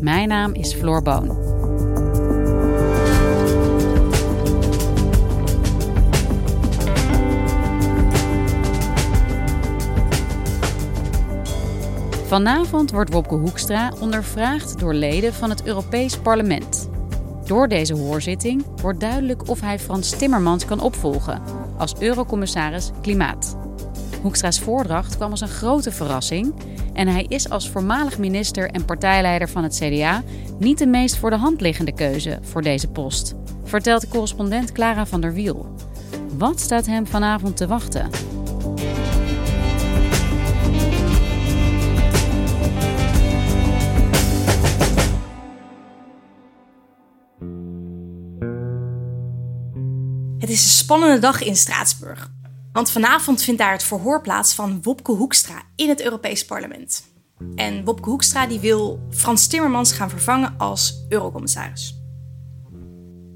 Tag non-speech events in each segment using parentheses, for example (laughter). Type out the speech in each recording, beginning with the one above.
Mijn naam is Floor Boon. Vanavond wordt Wopke Hoekstra ondervraagd door leden van het Europees Parlement. Door deze hoorzitting wordt duidelijk of hij Frans Timmermans kan opvolgen als Eurocommissaris Klimaat. Hoekstra's voordracht kwam als een grote verrassing en hij is als voormalig minister en partijleider van het CDA niet de meest voor de hand liggende keuze voor deze post, vertelt correspondent Clara van der Wiel. Wat staat hem vanavond te wachten? Het is een spannende dag in Straatsburg. Want vanavond vindt daar het verhoor plaats van Wopke Hoekstra in het Europees Parlement. En Wopke Hoekstra die wil Frans Timmermans gaan vervangen als eurocommissaris.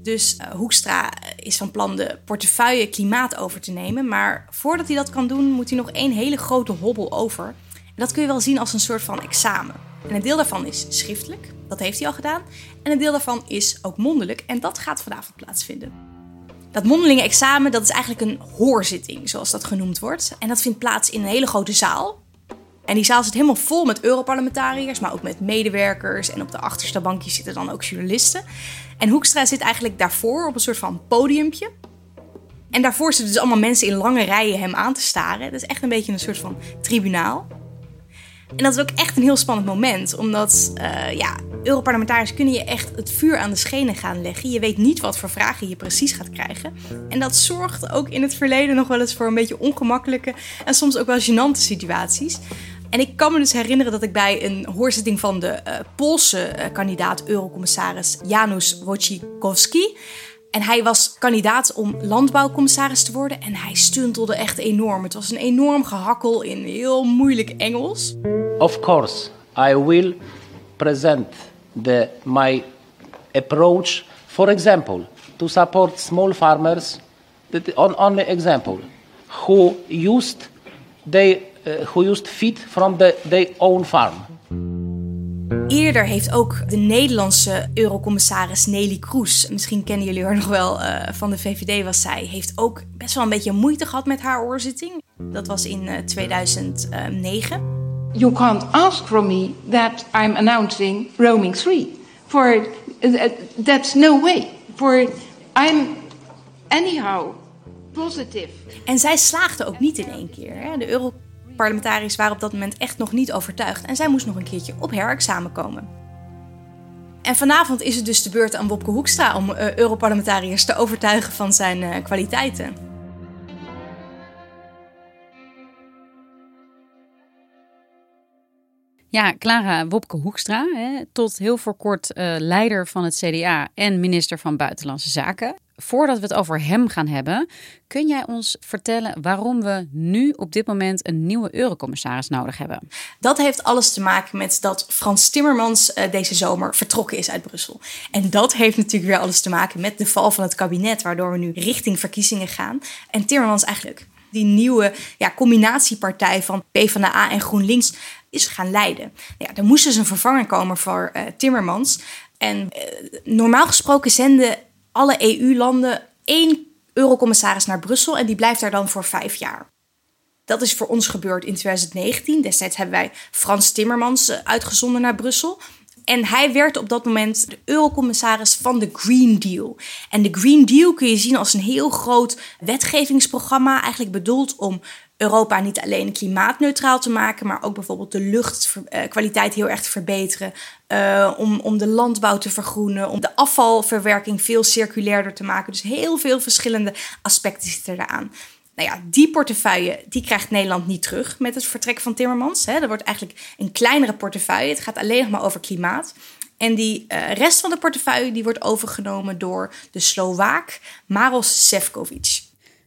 Dus uh, Hoekstra is van plan de portefeuille klimaat over te nemen. Maar voordat hij dat kan doen, moet hij nog één hele grote hobbel over. En dat kun je wel zien als een soort van examen. En een deel daarvan is schriftelijk, dat heeft hij al gedaan. En een deel daarvan is ook mondelijk, en dat gaat vanavond plaatsvinden. Dat mondelinge examen, dat is eigenlijk een hoorzitting, zoals dat genoemd wordt. En dat vindt plaats in een hele grote zaal. En die zaal zit helemaal vol met Europarlementariërs, maar ook met medewerkers. En op de achterste bankjes zitten dan ook journalisten. En Hoekstra zit eigenlijk daarvoor op een soort van podiumpje. En daarvoor zitten dus allemaal mensen in lange rijen hem aan te staren. Dat is echt een beetje een soort van tribunaal. En dat is ook echt een heel spannend moment, omdat uh, ja, Europarlementariërs kunnen je echt het vuur aan de schenen gaan leggen. Je weet niet wat voor vragen je precies gaat krijgen. En dat zorgt ook in het verleden nog wel eens voor een beetje ongemakkelijke en soms ook wel gênante situaties. En ik kan me dus herinneren dat ik bij een hoorzitting van de uh, Poolse uh, kandidaat Eurocommissaris Janusz Wojciechowski en hij was kandidaat om landbouwcommissaris te worden en hij stuntelde echt enorm. Het was een enorm gehakkel in heel moeilijk Engels. Of course, I will present the, my approach, for example, to support small farmers. The only example, who used they, uh, who used feed from the, their own farm. Eerder heeft ook de Nederlandse eurocommissaris Nelly Kroes, misschien kennen jullie haar nog wel uh, van de VVD was zij, heeft ook best wel een beetje moeite gehad met haar oorzitting. Dat was in uh, 2009. You can't ask from me that I'm announcing roaming 3. For uh, that's no way. For I'm anyhow positive. En zij slaagde ook niet in één keer. Hè? De euro Parlementariërs waren op dat moment echt nog niet overtuigd en zij moest nog een keertje op herexamen komen. En vanavond is het dus de beurt aan Wopke Hoekstra om uh, Europarlementariërs te overtuigen van zijn uh, kwaliteiten. Ja, Clara Wopke Hoekstra, hè, tot heel voor kort uh, leider van het CDA en minister van Buitenlandse Zaken voordat we het over hem gaan hebben, kun jij ons vertellen waarom we nu op dit moment een nieuwe eurocommissaris nodig hebben? Dat heeft alles te maken met dat Frans Timmermans uh, deze zomer vertrokken is uit Brussel. En dat heeft natuurlijk weer alles te maken met de val van het kabinet, waardoor we nu richting verkiezingen gaan. En Timmermans eigenlijk die nieuwe ja, combinatiepartij van PvdA en GroenLinks is gaan leiden. Ja, er moest dus een vervanger komen voor uh, Timmermans. En uh, normaal gesproken zenden alle EU-landen één eurocommissaris naar Brussel en die blijft daar dan voor vijf jaar. Dat is voor ons gebeurd in 2019. Destijds hebben wij Frans Timmermans eh, uitgezonden naar Brussel. En hij werd op dat moment de eurocommissaris van de Green Deal. En de Green Deal kun je zien als een heel groot wetgevingsprogramma, eigenlijk bedoeld om Europa niet alleen klimaatneutraal te maken, maar ook bijvoorbeeld de luchtkwaliteit heel erg te verbeteren. Uh, om, om de landbouw te vergroenen, om de afvalverwerking veel circulairder te maken. Dus heel veel verschillende aspecten zitten eraan. Nou ja, die portefeuille die krijgt Nederland niet terug met het vertrek van Timmermans. Hè. Er wordt eigenlijk een kleinere portefeuille. Het gaat alleen nog maar over klimaat. En die uh, rest van de portefeuille die wordt overgenomen door de Slovaak Maros Sefcovic.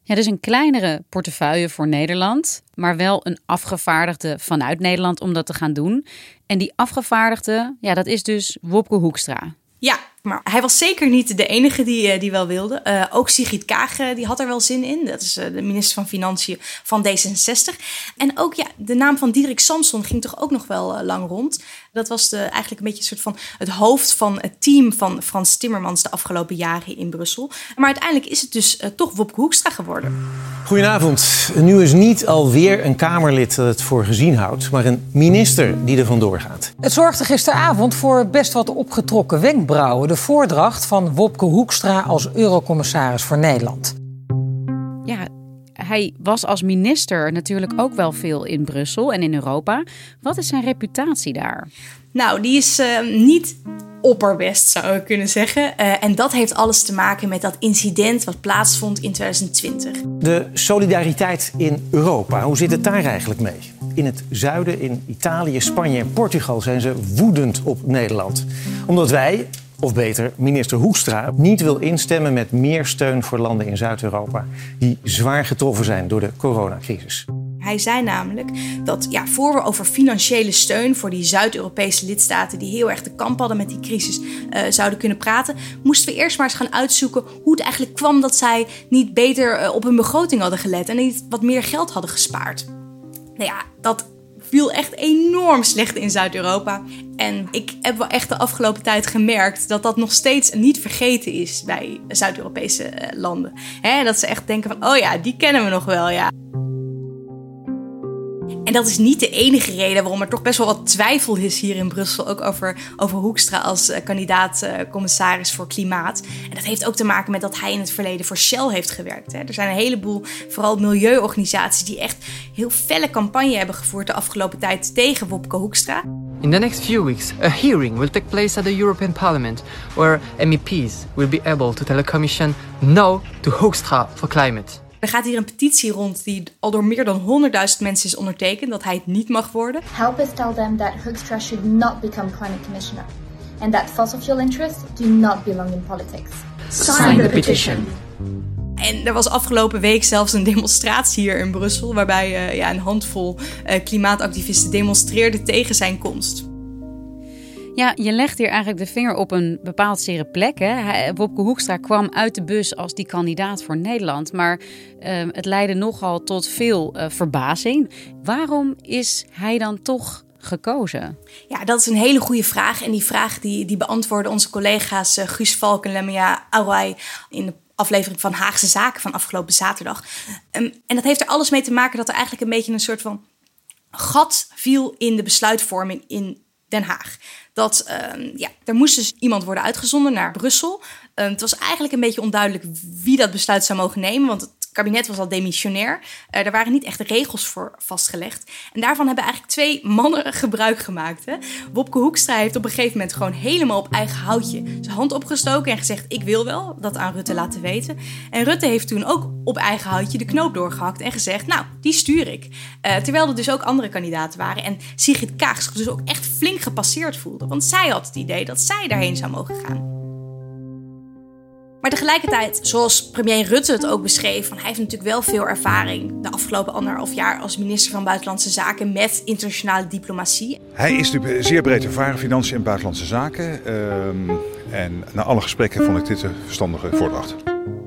Ja, dus een kleinere portefeuille voor Nederland, maar wel een afgevaardigde vanuit Nederland om dat te gaan doen. En die afgevaardigde, ja, dat is dus Wopke Hoekstra. Ja, maar hij was zeker niet de enige die, eh, die wel wilde. Uh, ook Sigrid Kaag die had er wel zin in. Dat is de minister van Financiën van D66. En ook ja, de naam van Diederik Samson ging toch ook nog wel lang rond. Dat was de, eigenlijk een beetje een soort van het hoofd van het team van Frans Timmermans de afgelopen jaren in Brussel. Maar uiteindelijk is het dus toch Wopke Hoekstra geworden. Goedenavond. Nu is niet alweer een Kamerlid dat het voor gezien houdt, maar een minister die er vandoor gaat. Het zorgde gisteravond voor best wat opgetrokken wenkbrauwen de voordracht van Wopke Hoekstra als eurocommissaris voor Nederland. Ja, hij was als minister natuurlijk ook wel veel in Brussel en in Europa. Wat is zijn reputatie daar? Nou, die is uh, niet opperbest, zou ik kunnen zeggen. Uh, en dat heeft alles te maken met dat incident wat plaatsvond in 2020. De solidariteit in Europa, hoe zit het daar eigenlijk mee? In het zuiden, in Italië, Spanje en Portugal zijn ze woedend op Nederland. Omdat wij of beter, minister Hoekstra niet wil instemmen met meer steun voor landen in Zuid-Europa die zwaar getroffen zijn door de coronacrisis. Hij zei namelijk dat ja, voor we over financiële steun voor die Zuid-Europese lidstaten die heel erg de kamp hadden met die crisis uh, zouden kunnen praten, moesten we eerst maar eens gaan uitzoeken hoe het eigenlijk kwam dat zij niet beter uh, op hun begroting hadden gelet en niet wat meer geld hadden gespaard. Nou ja, dat viel echt enorm slecht in Zuid-Europa. En ik heb wel echt de afgelopen tijd gemerkt dat dat nog steeds niet vergeten is bij Zuid-Europese eh, landen. He, dat ze echt denken van, oh ja, die kennen we nog wel, ja. Dat is niet de enige reden waarom er toch best wel wat twijfel is hier in Brussel. Ook over, over Hoekstra als uh, kandidaat-commissaris uh, voor klimaat. En dat heeft ook te maken met dat hij in het verleden voor Shell heeft gewerkt. Hè. Er zijn een heleboel, vooral milieuorganisaties, die echt heel felle campagne hebben gevoerd de afgelopen tijd tegen Wopke Hoekstra. In the next few weeks, a hearing will take place at the European Parliament, where MEPs will be able to tell the Commission no to Hoekstra for climate. Er gaat hier een petitie rond die al door meer dan 100.000 mensen is ondertekend dat hij het niet mag worden. Help us tell them that Hoekstra should not become climate commissioner and that fossil fuel interests do not belong in politics. Sign the petition. En er was afgelopen week zelfs een demonstratie hier in Brussel, waarbij uh, ja, een handvol uh, klimaatactivisten demonstreerden tegen zijn komst. Ja, je legt hier eigenlijk de vinger op een bepaald zere plek. Hè. Wopke Hoekstra kwam uit de bus als die kandidaat voor Nederland. Maar uh, het leidde nogal tot veel uh, verbazing. Waarom is hij dan toch gekozen? Ja, dat is een hele goede vraag. En die vraag die, die beantwoorden onze collega's uh, Guus Valk en Lemia in de aflevering van Haagse Zaken van afgelopen zaterdag. Um, en dat heeft er alles mee te maken dat er eigenlijk een beetje een soort van gat viel in de besluitvorming in Den Haag. Dat uh, ja, er moest dus iemand worden uitgezonden naar Brussel. Uh, het was eigenlijk een beetje onduidelijk wie dat besluit zou mogen nemen, want het kabinet was al demissionair. Uh, er waren niet echt regels voor vastgelegd. En daarvan hebben eigenlijk twee mannen (laughs) gebruik gemaakt. Hè? Wopke Hoekstra heeft op een gegeven moment gewoon helemaal op eigen houtje zijn hand opgestoken en gezegd: Ik wil wel dat aan Rutte laten weten. En Rutte heeft toen ook op eigen houtje de knoop doorgehakt en gezegd: Nou, die stuur ik. Uh, terwijl er dus ook andere kandidaten waren. En Sigrid Kaag zich dus ook echt flink gepasseerd voelde. Want zij had het idee dat zij daarheen zou mogen gaan. Maar tegelijkertijd, zoals premier Rutte het ook beschreef, van hij heeft natuurlijk wel veel ervaring de afgelopen anderhalf jaar als minister van Buitenlandse Zaken met internationale diplomatie. Hij is natuurlijk zeer breed ervaren financiën en buitenlandse zaken. Um, en na alle gesprekken vond ik dit een verstandige voordracht.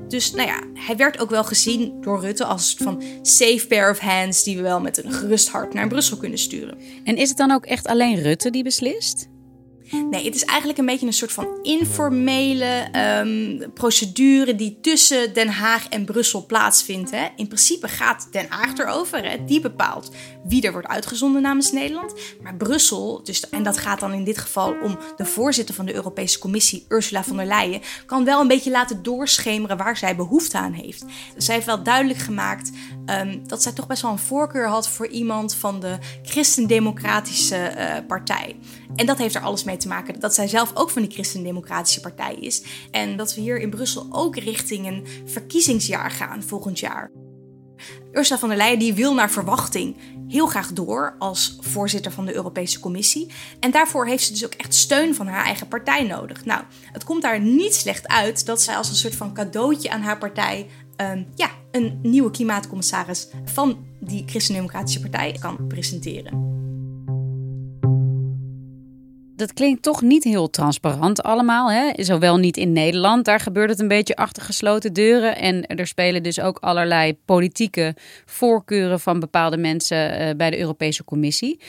Dus nou ja, hij werd ook wel gezien door Rutte als een van safe pair of hands die we wel met een gerust hart naar Brussel kunnen sturen. En is het dan ook echt alleen Rutte die beslist? Nee, het is eigenlijk een beetje een soort van informele um, procedure die tussen Den Haag en Brussel plaatsvindt. Hè. In principe gaat Den Haag erover. Hè. Die bepaalt wie er wordt uitgezonden namens Nederland. Maar Brussel, dus, en dat gaat dan in dit geval om de voorzitter van de Europese Commissie, Ursula von der Leyen, kan wel een beetje laten doorschemeren waar zij behoefte aan heeft. zij heeft wel duidelijk gemaakt um, dat zij toch best wel een voorkeur had voor iemand van de Christendemocratische uh, Partij. En dat heeft er alles mee te maken dat zij zelf ook van die Christendemocratische Partij is. En dat we hier in Brussel ook richting een verkiezingsjaar gaan volgend jaar. Ursula von der Leyen die wil naar verwachting heel graag door als voorzitter van de Europese Commissie. En daarvoor heeft ze dus ook echt steun van haar eigen partij nodig. Nou, het komt daar niet slecht uit dat zij als een soort van cadeautje aan haar partij um, ja, een nieuwe klimaatcommissaris van die Christendemocratische Partij kan presenteren dat klinkt toch niet heel transparant allemaal. Hè? Zowel niet in Nederland, daar gebeurt het een beetje achter gesloten deuren. En er spelen dus ook allerlei politieke voorkeuren van bepaalde mensen eh, bij de Europese Commissie.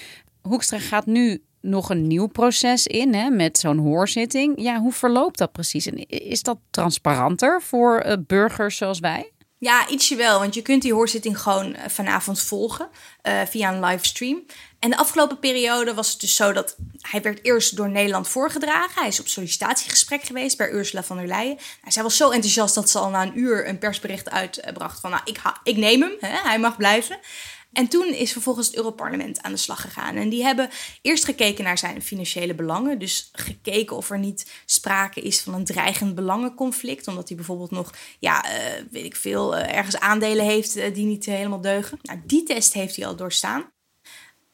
Hoekstra gaat nu nog een nieuw proces in hè, met zo'n hoorzitting. Ja, hoe verloopt dat precies? En is dat transparanter voor uh, burgers zoals wij? Ja, ietsje wel, want je kunt die hoorzitting gewoon eh, vanavond volgen uh, via een livestream. En de afgelopen periode was het dus zo dat hij werd eerst door Nederland voorgedragen. Hij is op sollicitatiegesprek geweest bij Ursula von der Leyen. Nou, zij was zo enthousiast dat ze al na een uur een persbericht uitbracht van... nou, ik, ik neem hem, hè, hij mag blijven. En toen is vervolgens het Europarlement aan de slag gegaan. En die hebben eerst gekeken naar zijn financiële belangen. Dus gekeken of er niet sprake is van een dreigend belangenconflict. Omdat hij bijvoorbeeld nog, ja, uh, weet ik veel, uh, ergens aandelen heeft uh, die niet helemaal deugen. Nou, die test heeft hij al doorstaan.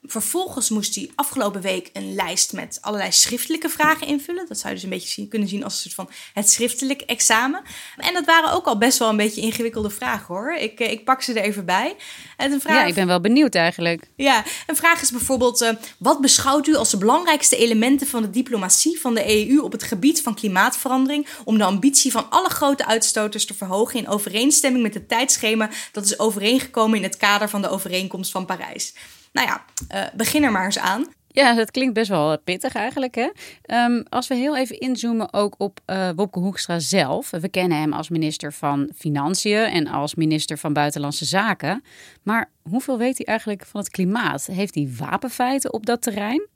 Vervolgens moest hij afgelopen week een lijst met allerlei schriftelijke vragen invullen. Dat zou je dus een beetje zien, kunnen zien als een soort van het schriftelijk examen. En dat waren ook al best wel een beetje ingewikkelde vragen hoor. Ik, eh, ik pak ze er even bij. En een vraag... Ja, ik ben wel benieuwd eigenlijk. Ja, een vraag is bijvoorbeeld: uh, wat beschouwt u als de belangrijkste elementen van de diplomatie van de EU op het gebied van klimaatverandering om de ambitie van alle grote uitstoters te verhogen in overeenstemming met het tijdschema dat is overeengekomen in het kader van de overeenkomst van Parijs? Nou ja, uh, begin er maar eens aan. Ja, dat klinkt best wel pittig eigenlijk. Hè? Um, als we heel even inzoomen ook op uh, Wopke Hoekstra zelf. We kennen hem als minister van Financiën en als minister van Buitenlandse Zaken. Maar hoeveel weet hij eigenlijk van het klimaat? Heeft hij wapenfeiten op dat terrein?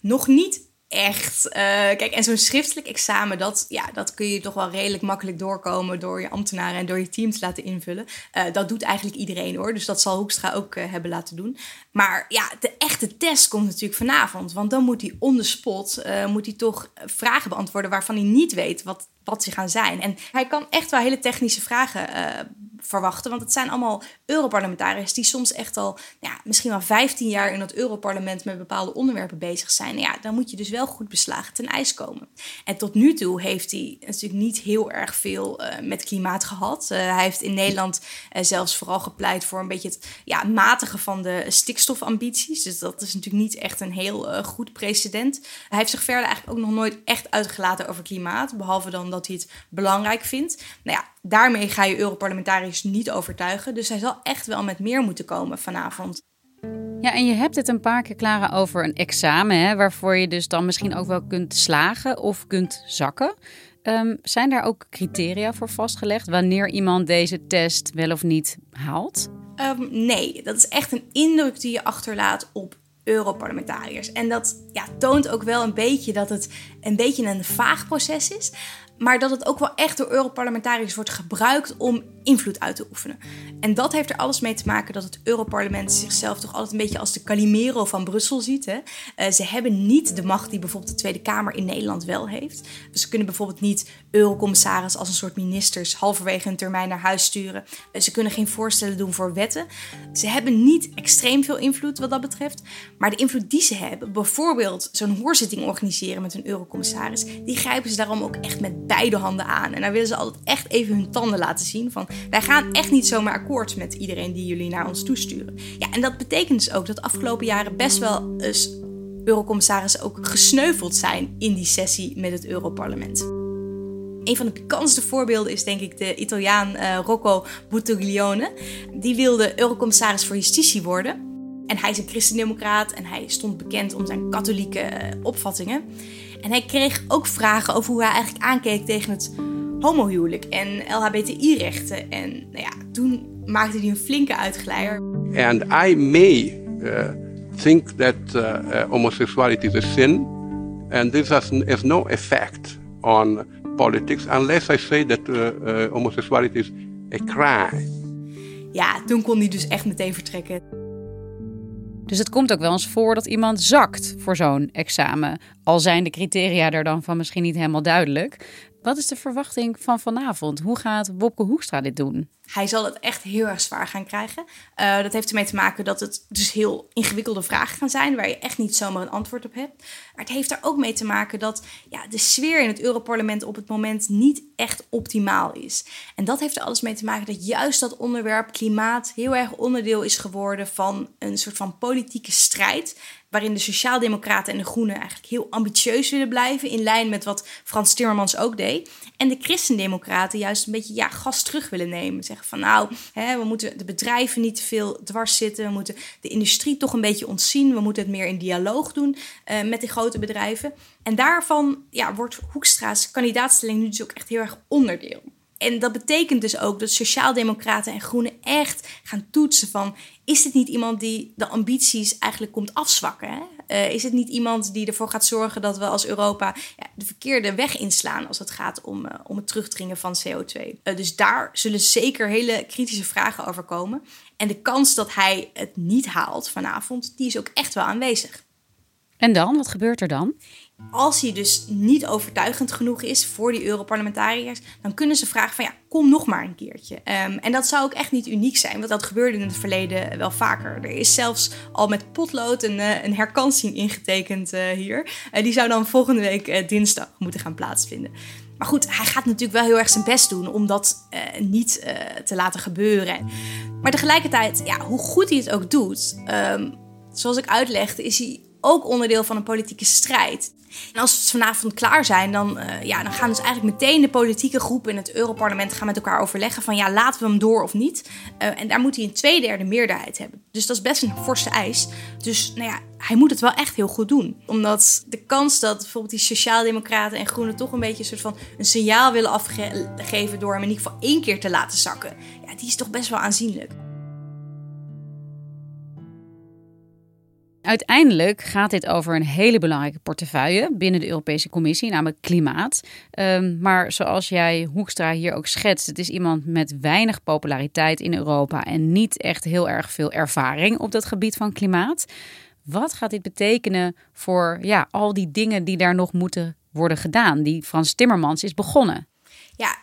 Nog niet echt. Uh, kijk, en zo'n schriftelijk examen, dat, ja, dat kun je toch wel redelijk makkelijk doorkomen door je ambtenaren en door je team te laten invullen. Uh, dat doet eigenlijk iedereen hoor. Dus dat zal Hoekstra ook uh, hebben laten doen. Maar ja, de echte test komt natuurlijk vanavond. Want dan moet hij on the spot, moet hij toch vragen beantwoorden waarvan hij niet weet wat, wat ze gaan zijn. En hij kan echt wel hele technische vragen verwachten. Want het zijn allemaal Europarlementariërs die soms echt al ja, misschien wel 15 jaar in het Europarlement met bepaalde onderwerpen bezig zijn. Ja, dan moet je dus wel goed beslagen ten ijs komen. En tot nu toe heeft hij natuurlijk niet heel erg veel uh, met klimaat gehad. Uh, hij heeft in Nederland uh, zelfs vooral gepleit voor een beetje het ja, matigen van de stikstofambities. Dus dat is natuurlijk niet echt een heel goed precedent. Hij heeft zich verder eigenlijk ook nog nooit echt uitgelaten over klimaat. Behalve dan dat hij het belangrijk vindt. Nou ja, daarmee ga je Europarlementariërs niet overtuigen. Dus hij zal echt wel met meer moeten komen vanavond. Ja, en je hebt het een paar keer klaar over een examen, hè, waarvoor je dus dan misschien ook wel kunt slagen of kunt zakken. Um, zijn daar ook criteria voor vastgelegd wanneer iemand deze test wel of niet haalt? Um, nee, dat is echt een indruk die je achterlaat op Europarlementariërs. En dat ja, toont ook wel een beetje dat het een beetje een vaag proces is. Maar dat het ook wel echt door Europarlementariërs wordt gebruikt om invloed uit te oefenen. En dat heeft er alles mee te maken dat het Europarlement zichzelf toch altijd een beetje als de Calimero van Brussel ziet. Hè? Uh, ze hebben niet de macht die bijvoorbeeld de Tweede Kamer in Nederland wel heeft. Dus ze kunnen bijvoorbeeld niet eurocommissaris als een soort ministers halverwege hun termijn naar huis sturen. Uh, ze kunnen geen voorstellen doen voor wetten. Ze hebben niet extreem veel invloed wat dat betreft. Maar de invloed die ze hebben, bijvoorbeeld zo'n hoorzitting organiseren met een eurocommissaris, die grijpen ze daarom ook echt met beide handen aan. En daar willen ze altijd echt even hun tanden laten zien van wij gaan echt niet zomaar akkoord met iedereen die jullie naar ons toesturen. Ja, en dat betekent dus ook dat de afgelopen jaren best wel eens eurocommissarissen ook gesneuveld zijn in die sessie met het Europarlement. Een van de pikantste voorbeelden is denk ik de Italiaan uh, Rocco Buttiglione. Die wilde eurocommissaris voor justitie worden. En hij is een christendemocraat en hij stond bekend om zijn katholieke uh, opvattingen. En hij kreeg ook vragen over hoe hij eigenlijk aankeek tegen het homohuwelijk en LHBTI-rechten. En nou ja, toen maakte hij een flinke uitglijder. And I may uh, think that uh, uh, homosexuality is a sin, and this has, has no effect on politics unless I say that uh, uh, homosexuality is a crime. Ja, toen kon hij dus echt meteen vertrekken. Dus het komt ook wel eens voor dat iemand zakt voor zo'n examen. Al zijn de criteria er dan van misschien niet helemaal duidelijk. Wat is de verwachting van vanavond? Hoe gaat Wopke Hoekstra dit doen? Hij zal het echt heel erg zwaar gaan krijgen. Uh, dat heeft ermee te maken dat het dus heel ingewikkelde vragen gaan zijn, waar je echt niet zomaar een antwoord op hebt. Maar het heeft er ook mee te maken dat ja, de sfeer in het Europarlement op het moment niet echt optimaal is. En dat heeft er alles mee te maken dat juist dat onderwerp klimaat heel erg onderdeel is geworden van een soort van politieke strijd waarin de Sociaaldemocraten en de Groenen eigenlijk heel ambitieus willen blijven, in lijn met wat Frans Timmermans ook deed. En de Christendemocraten juist een beetje ja, gas terug willen nemen. Van nou, hè, we moeten de bedrijven niet te veel dwars zitten, we moeten de industrie toch een beetje ontzien, we moeten het meer in dialoog doen uh, met die grote bedrijven. En daarvan ja, wordt Hoekstra's kandidaatstelling nu dus ook echt heel erg onderdeel. En dat betekent dus ook dat Sociaaldemocraten en Groenen echt gaan toetsen van... is dit niet iemand die de ambities eigenlijk komt afzwakken? Hè? Uh, is het niet iemand die ervoor gaat zorgen dat we als Europa ja, de verkeerde weg inslaan... als het gaat om, uh, om het terugdringen van CO2? Uh, dus daar zullen zeker hele kritische vragen over komen. En de kans dat hij het niet haalt vanavond, die is ook echt wel aanwezig. En dan? Wat gebeurt er dan? Als hij dus niet overtuigend genoeg is voor die Europarlementariërs, dan kunnen ze vragen van ja, kom nog maar een keertje. Um, en dat zou ook echt niet uniek zijn, want dat gebeurde in het verleden wel vaker. Er is zelfs al met potlood een, uh, een herkansing ingetekend uh, hier. Uh, die zou dan volgende week dinsdag moeten gaan plaatsvinden. Maar goed, hij gaat natuurlijk wel heel erg zijn best doen om dat niet te laten gebeuren. Maar tegelijkertijd, ja, hoe goed hij het ook doet, um, zoals ik uitlegde, is hij ook onderdeel van een politieke strijd. En als we vanavond klaar zijn, dan, uh, ja, dan gaan dus eigenlijk meteen de politieke groepen in het Europarlement gaan met elkaar overleggen van ja, laten we hem door of niet. Uh, en daar moet hij een tweederde meerderheid hebben. Dus dat is best een forse eis. Dus nou ja, hij moet het wel echt heel goed doen. Omdat de kans dat bijvoorbeeld die Sociaaldemocraten en Groenen toch een beetje een soort van een signaal willen afgeven door hem in ieder geval één keer te laten zakken, ja, die is toch best wel aanzienlijk. Uiteindelijk gaat dit over een hele belangrijke portefeuille binnen de Europese Commissie, namelijk klimaat. Um, maar zoals jij Hoekstra hier ook schetst, het is iemand met weinig populariteit in Europa en niet echt heel erg veel ervaring op dat gebied van klimaat. Wat gaat dit betekenen voor ja, al die dingen die daar nog moeten worden gedaan, die Frans Timmermans is begonnen? Ja,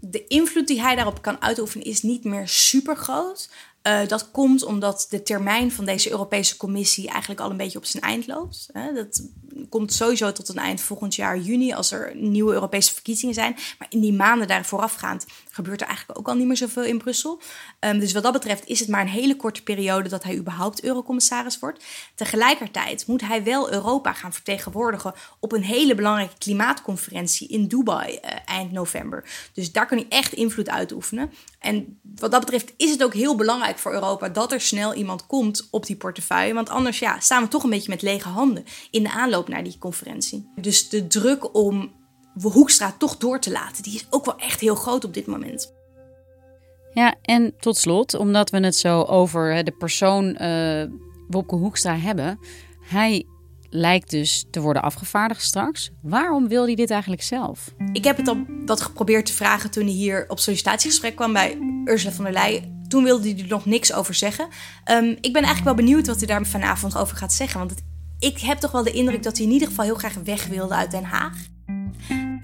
de invloed die hij daarop kan uitoefenen is niet meer super groot. Uh, dat komt omdat de termijn van deze Europese Commissie eigenlijk al een beetje op zijn eind loopt. Dat komt sowieso tot een eind volgend jaar juni als er nieuwe Europese verkiezingen zijn. Maar in die maanden daar voorafgaand gebeurt er eigenlijk ook al niet meer zoveel in Brussel. Um, dus wat dat betreft is het maar een hele korte periode dat hij überhaupt eurocommissaris wordt. Tegelijkertijd moet hij wel Europa gaan vertegenwoordigen op een hele belangrijke klimaatconferentie in Dubai uh, eind november. Dus daar kan hij echt invloed uitoefenen. En wat dat betreft is het ook heel belangrijk voor Europa dat er snel iemand komt op die portefeuille. Want anders ja, staan we toch een beetje met lege handen in de aanloop naar die conferentie. Dus de druk om Hoekstra toch door te laten, die is ook wel echt heel groot op dit moment. Ja, en tot slot, omdat we het zo over de persoon uh, Wopke Hoekstra hebben. Hij lijkt dus te worden afgevaardigd straks. Waarom wil hij dit eigenlijk zelf? Ik heb het al dat geprobeerd te vragen toen hij hier op sollicitatiegesprek kwam bij Ursula von der Leyen. Toen wilde hij er nog niks over zeggen. Um, ik ben eigenlijk wel benieuwd wat hij daar vanavond over gaat zeggen. Want het, ik heb toch wel de indruk dat hij in ieder geval heel graag weg wilde uit Den Haag.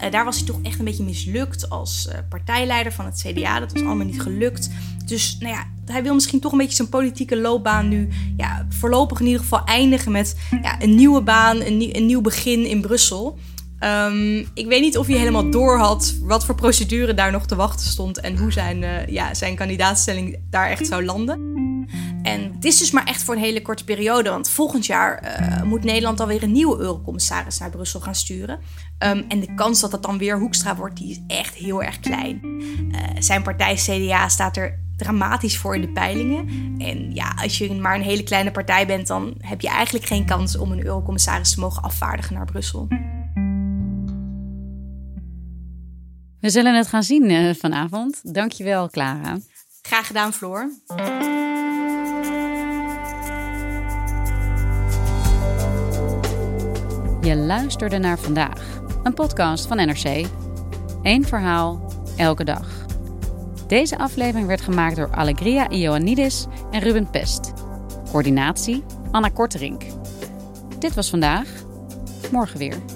Uh, daar was hij toch echt een beetje mislukt als uh, partijleider van het CDA. Dat was allemaal niet gelukt. Dus nou ja, hij wil misschien toch een beetje zijn politieke loopbaan nu ja, voorlopig in ieder geval eindigen met ja, een nieuwe baan, een nieuw begin in Brussel. Um, ik weet niet of hij helemaal door had wat voor procedure daar nog te wachten stond en hoe zijn, uh, ja, zijn kandidaatstelling daar echt zou landen. En het is dus maar echt voor een hele korte periode, want volgend jaar uh, moet Nederland alweer een nieuwe eurocommissaris naar Brussel gaan sturen. Um, en de kans dat dat dan weer Hoekstra wordt, die is echt heel erg klein. Uh, zijn partij CDA staat er dramatisch voor in de peilingen. En ja, als je maar een hele kleine partij bent, dan heb je eigenlijk geen kans om een eurocommissaris te mogen afvaardigen naar Brussel. We zullen het gaan zien uh, vanavond. Dankjewel, Clara. Graag gedaan, Floor. Je luisterde naar vandaag, een podcast van NRC. Eén verhaal, elke dag. Deze aflevering werd gemaakt door Allegria Ioannidis en Ruben Pest. Coördinatie Anna Korterink. Dit was vandaag. Morgen weer.